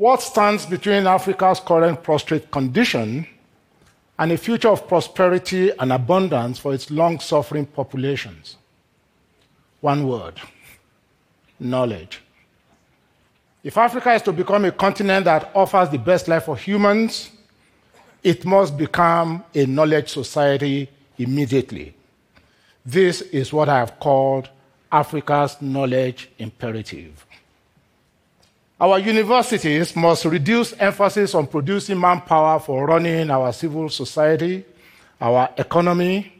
What stands between Africa's current prostrate condition and a future of prosperity and abundance for its long suffering populations? One word knowledge. If Africa is to become a continent that offers the best life for humans, it must become a knowledge society immediately. This is what I have called Africa's knowledge imperative. Our universities must reduce emphasis on producing manpower for running our civil society, our economy,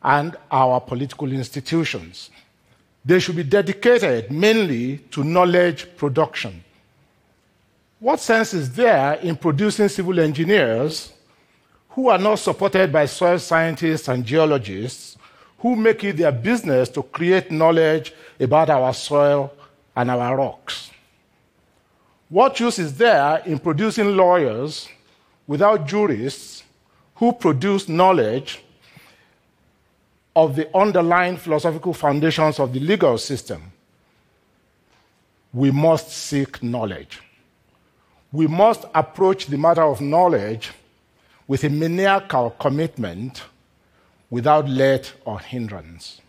and our political institutions. They should be dedicated mainly to knowledge production. What sense is there in producing civil engineers who are not supported by soil scientists and geologists who make it their business to create knowledge about our soil and our rocks? What use is there in producing lawyers without jurists who produce knowledge of the underlying philosophical foundations of the legal system, we must seek knowledge. We must approach the matter of knowledge with a maniacal commitment without let or hindrance.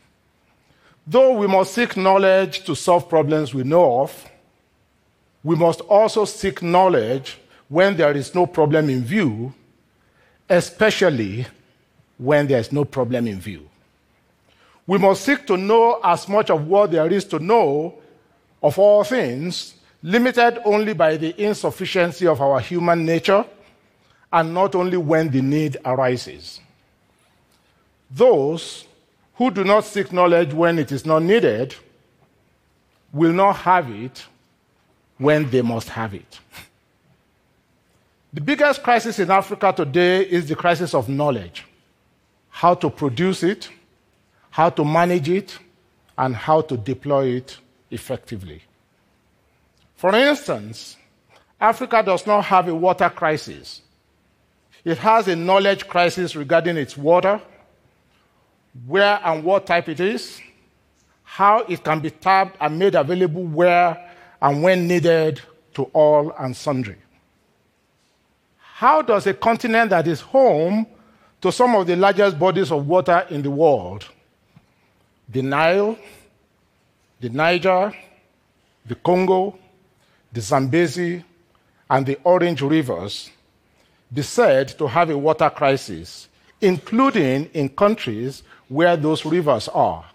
Though we must seek knowledge to solve problems we know of, we must also seek knowledge when there is no problem in view, especially when there is no problem in view. We must seek to know as much of what there is to know of all things, limited only by the insufficiency of our human nature, and not only when the need arises. Those who do not seek knowledge when it is not needed will not have it when they must have it. The biggest crisis in Africa today is the crisis of knowledge how to produce it, how to manage it, and how to deploy it effectively. For instance, Africa does not have a water crisis. It has a knowledge crisis regarding its water, where and what type it is, how it can be tapped and made available where and when needed to all and sundry. How does a continent that is home to some of the largest bodies of water in the world the Nile, the Niger, the Congo, the Zambezi, and the Orange rivers be said to have a water crisis, including in countries where those rivers are.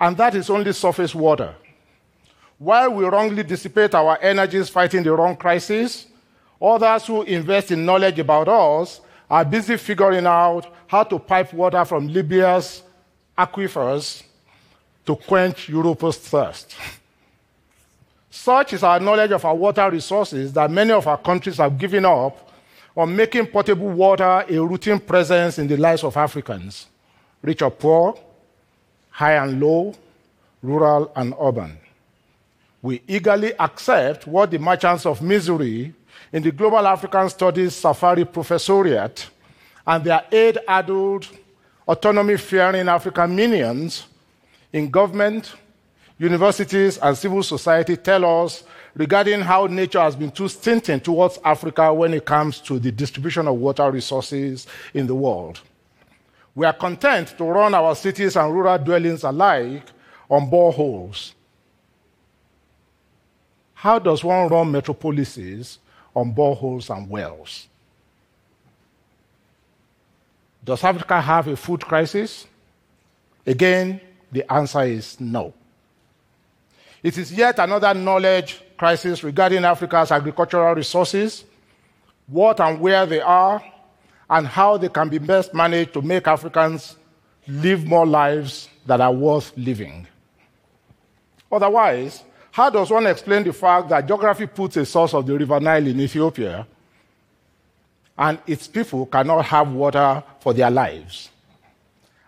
And that is only surface water. While we wrongly dissipate our energies fighting the wrong crisis, others who invest in knowledge about us are busy figuring out how to pipe water from Libya's aquifers to quench Europe's thirst. Such is our knowledge of our water resources that many of our countries have given up on making potable water a routine presence in the lives of Africans, rich or poor, high and low, rural and urban. We eagerly accept what the merchants of misery in the Global African Studies Safari Professoriate and their aid addled autonomy fearing African minions in government, universities, and civil society tell us regarding how nature has been too stinting towards Africa when it comes to the distribution of water resources in the world. We are content to run our cities and rural dwellings alike on boreholes. How does one run metropolises on boreholes and wells? Does Africa have a food crisis? Again, the answer is no. It is yet another knowledge crisis regarding Africa's agricultural resources, what and where they are, and how they can be best managed to make Africans live more lives that are worth living. Otherwise, how does one explain the fact that geography puts a source of the River Nile in Ethiopia and its people cannot have water for their lives.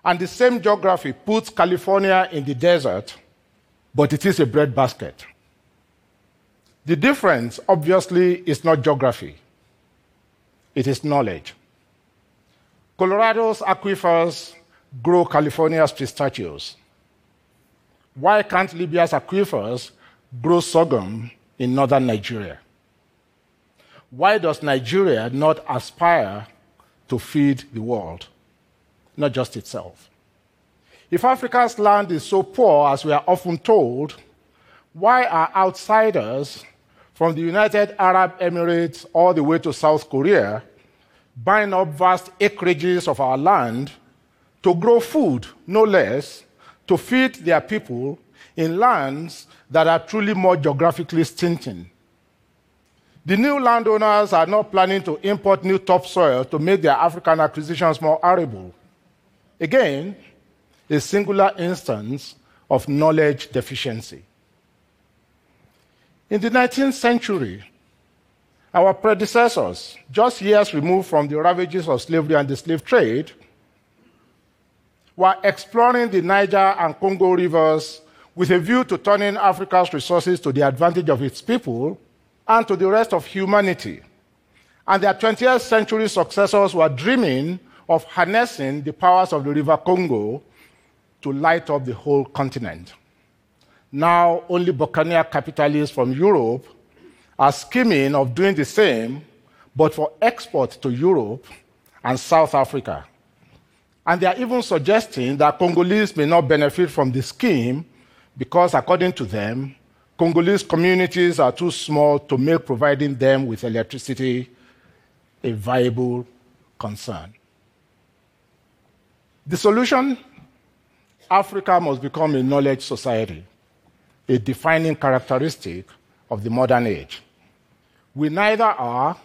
And the same geography puts California in the desert, but it is a breadbasket. The difference, obviously, is not geography, it is knowledge. Colorado's aquifers grow California's pistachios. Why can't Libya's aquifers grow sorghum in northern Nigeria? Why does Nigeria not aspire to feed the world, not just itself? If Africa's land is so poor, as we are often told, why are outsiders from the United Arab Emirates all the way to South Korea buying up vast acreages of our land to grow food, no less, to feed their people in lands that are truly more geographically stinting? The new landowners are not planning to import new topsoil to make their African acquisitions more arable. Again, a singular instance of knowledge deficiency. In the 19th century, our predecessors, just years removed from the ravages of slavery and the slave trade, were exploring the Niger and Congo rivers with a view to turning Africa's resources to the advantage of its people and to the rest of humanity. And their 20th century successors were dreaming of harnessing the powers of the River Congo to light up the whole continent. Now, only Buccaneer capitalists from Europe are scheming of doing the same, but for export to Europe and South Africa. And they are even suggesting that Congolese may not benefit from the scheme because, according to them, Congolese communities are too small to make providing them with electricity a viable concern. The solution Africa must become a knowledge society, a defining characteristic of the modern age. We neither are,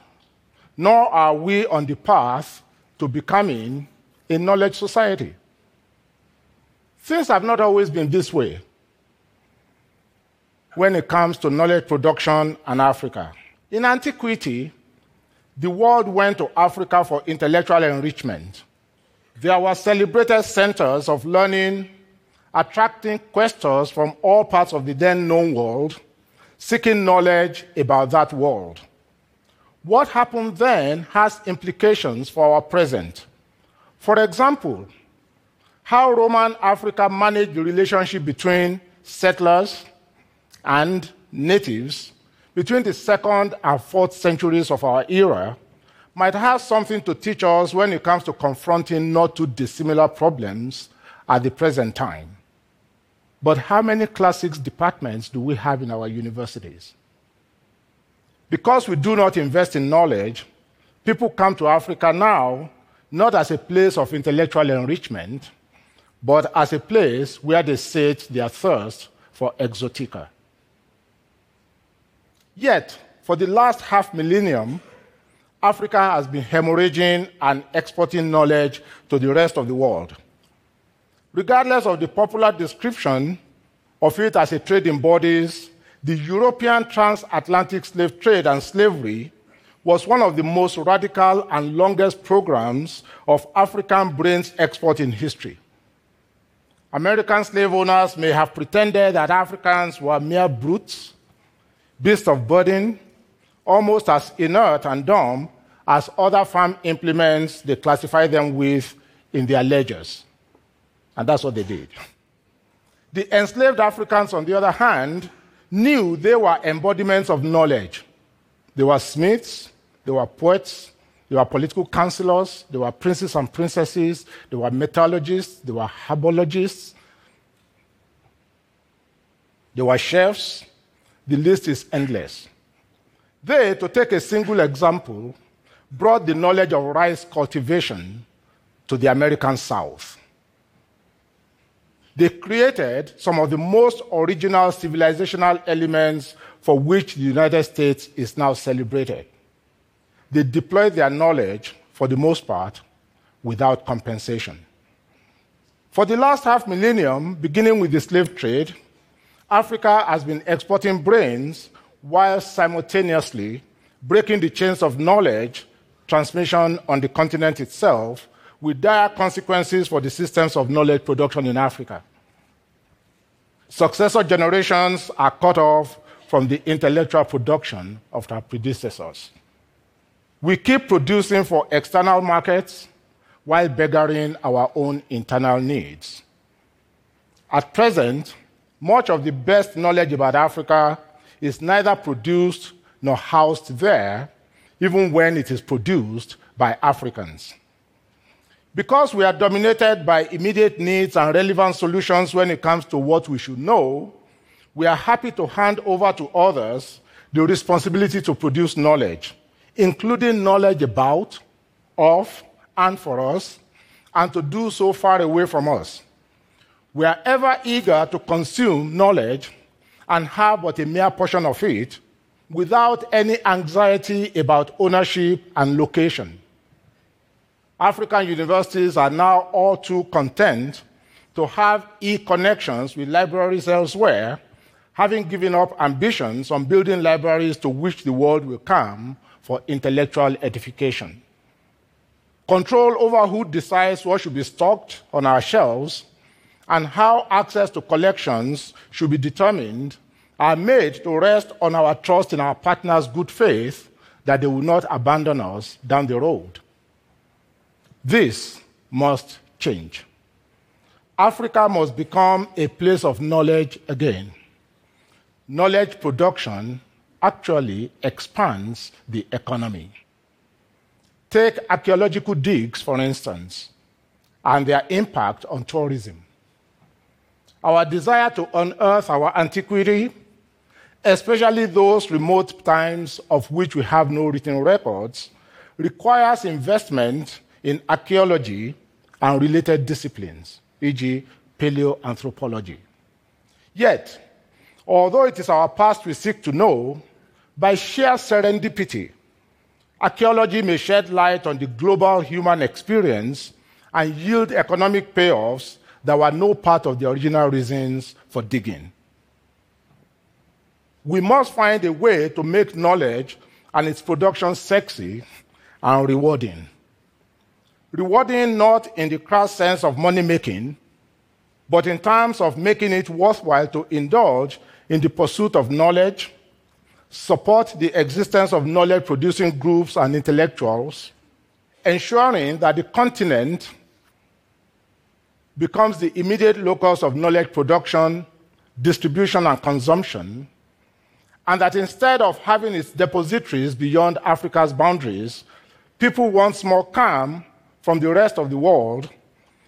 nor are we on the path to becoming a knowledge society. Things have not always been this way when it comes to knowledge production and Africa. In antiquity, the world went to Africa for intellectual enrichment. There were celebrated centers of learning, attracting questors from all parts of the then known world, seeking knowledge about that world. What happened then has implications for our present. For example, how Roman Africa managed the relationship between settlers and natives between the second and fourth centuries of our era might have something to teach us when it comes to confronting not too dissimilar problems at the present time. But how many classics departments do we have in our universities? Because we do not invest in knowledge, people come to Africa now not as a place of intellectual enrichment, but as a place where they sate their thirst for exotica. Yet, for the last half millennium, Africa has been hemorrhaging and exporting knowledge to the rest of the world. Regardless of the popular description of it as a trade in bodies, the European transatlantic slave trade and slavery was one of the most radical and longest programs of African brains export in history. American slave owners may have pretended that Africans were mere brutes, beasts of burden, almost as inert and dumb as other farm implements they classify them with in their ledgers. And that's what they did. The enslaved Africans, on the other hand, knew they were embodiments of knowledge. They were smiths, they were poets, they were political counselors, they were princes and princesses, they were metallurgists, they were herbologists, they were chefs. The list is endless. They, to take a single example, brought the knowledge of rice cultivation to the American South. They created some of the most original civilizational elements for which the United States is now celebrated. They deployed their knowledge, for the most part, without compensation. For the last half millennium, beginning with the slave trade, Africa has been exporting brains while simultaneously breaking the chains of knowledge transmission on the continent itself with dire consequences for the systems of knowledge production in Africa. Successor generations are cut off from the intellectual production of their predecessors. We keep producing for external markets while beggaring our own internal needs. At present, much of the best knowledge about Africa is neither produced nor housed there, even when it is produced by Africans. Because we are dominated by immediate needs and relevant solutions when it comes to what we should know, we are happy to hand over to others the responsibility to produce knowledge, including knowledge about, of, and for us, and to do so far away from us. We are ever eager to consume knowledge and have but a mere portion of it without any anxiety about ownership and location. African universities are now all too content to have e connections with libraries elsewhere, having given up ambitions on building libraries to which the world will come for intellectual edification. Control over who decides what should be stocked on our shelves and how access to collections should be determined are made to rest on our trust in our partners' good faith that they will not abandon us down the road. This must change. Africa must become a place of knowledge again. Knowledge production actually expands the economy. Take archaeological digs, for instance, and their impact on tourism. Our desire to unearth our antiquity, especially those remote times of which we have no written records, requires investment in archaeology and related disciplines, e.g., paleoanthropology. Yet, although it is our past we seek to know, by sheer serendipity, archaeology may shed light on the global human experience and yield economic payoffs that were no part of the original reasons for digging. We must find a way to make knowledge and its production sexy and rewarding. Rewarding not in the crass sense of money making, but in terms of making it worthwhile to indulge in the pursuit of knowledge, support the existence of knowledge producing groups and intellectuals, ensuring that the continent becomes the immediate locus of knowledge production, distribution, and consumption, and that instead of having its depositories beyond Africa's boundaries, people once more come from the rest of the world,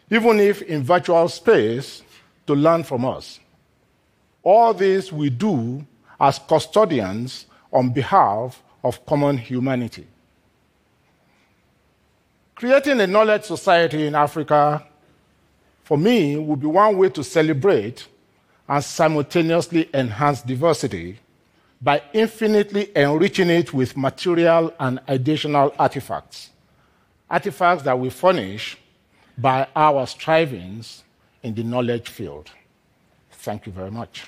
even if in virtual space, to learn from us. All this we do as custodians on behalf of common humanity. Creating a knowledge society in Africa for me, would be one way to celebrate and simultaneously enhance diversity by infinitely enriching it with material and additional artifacts, artifacts that we furnish by our strivings in the knowledge field. Thank you very much.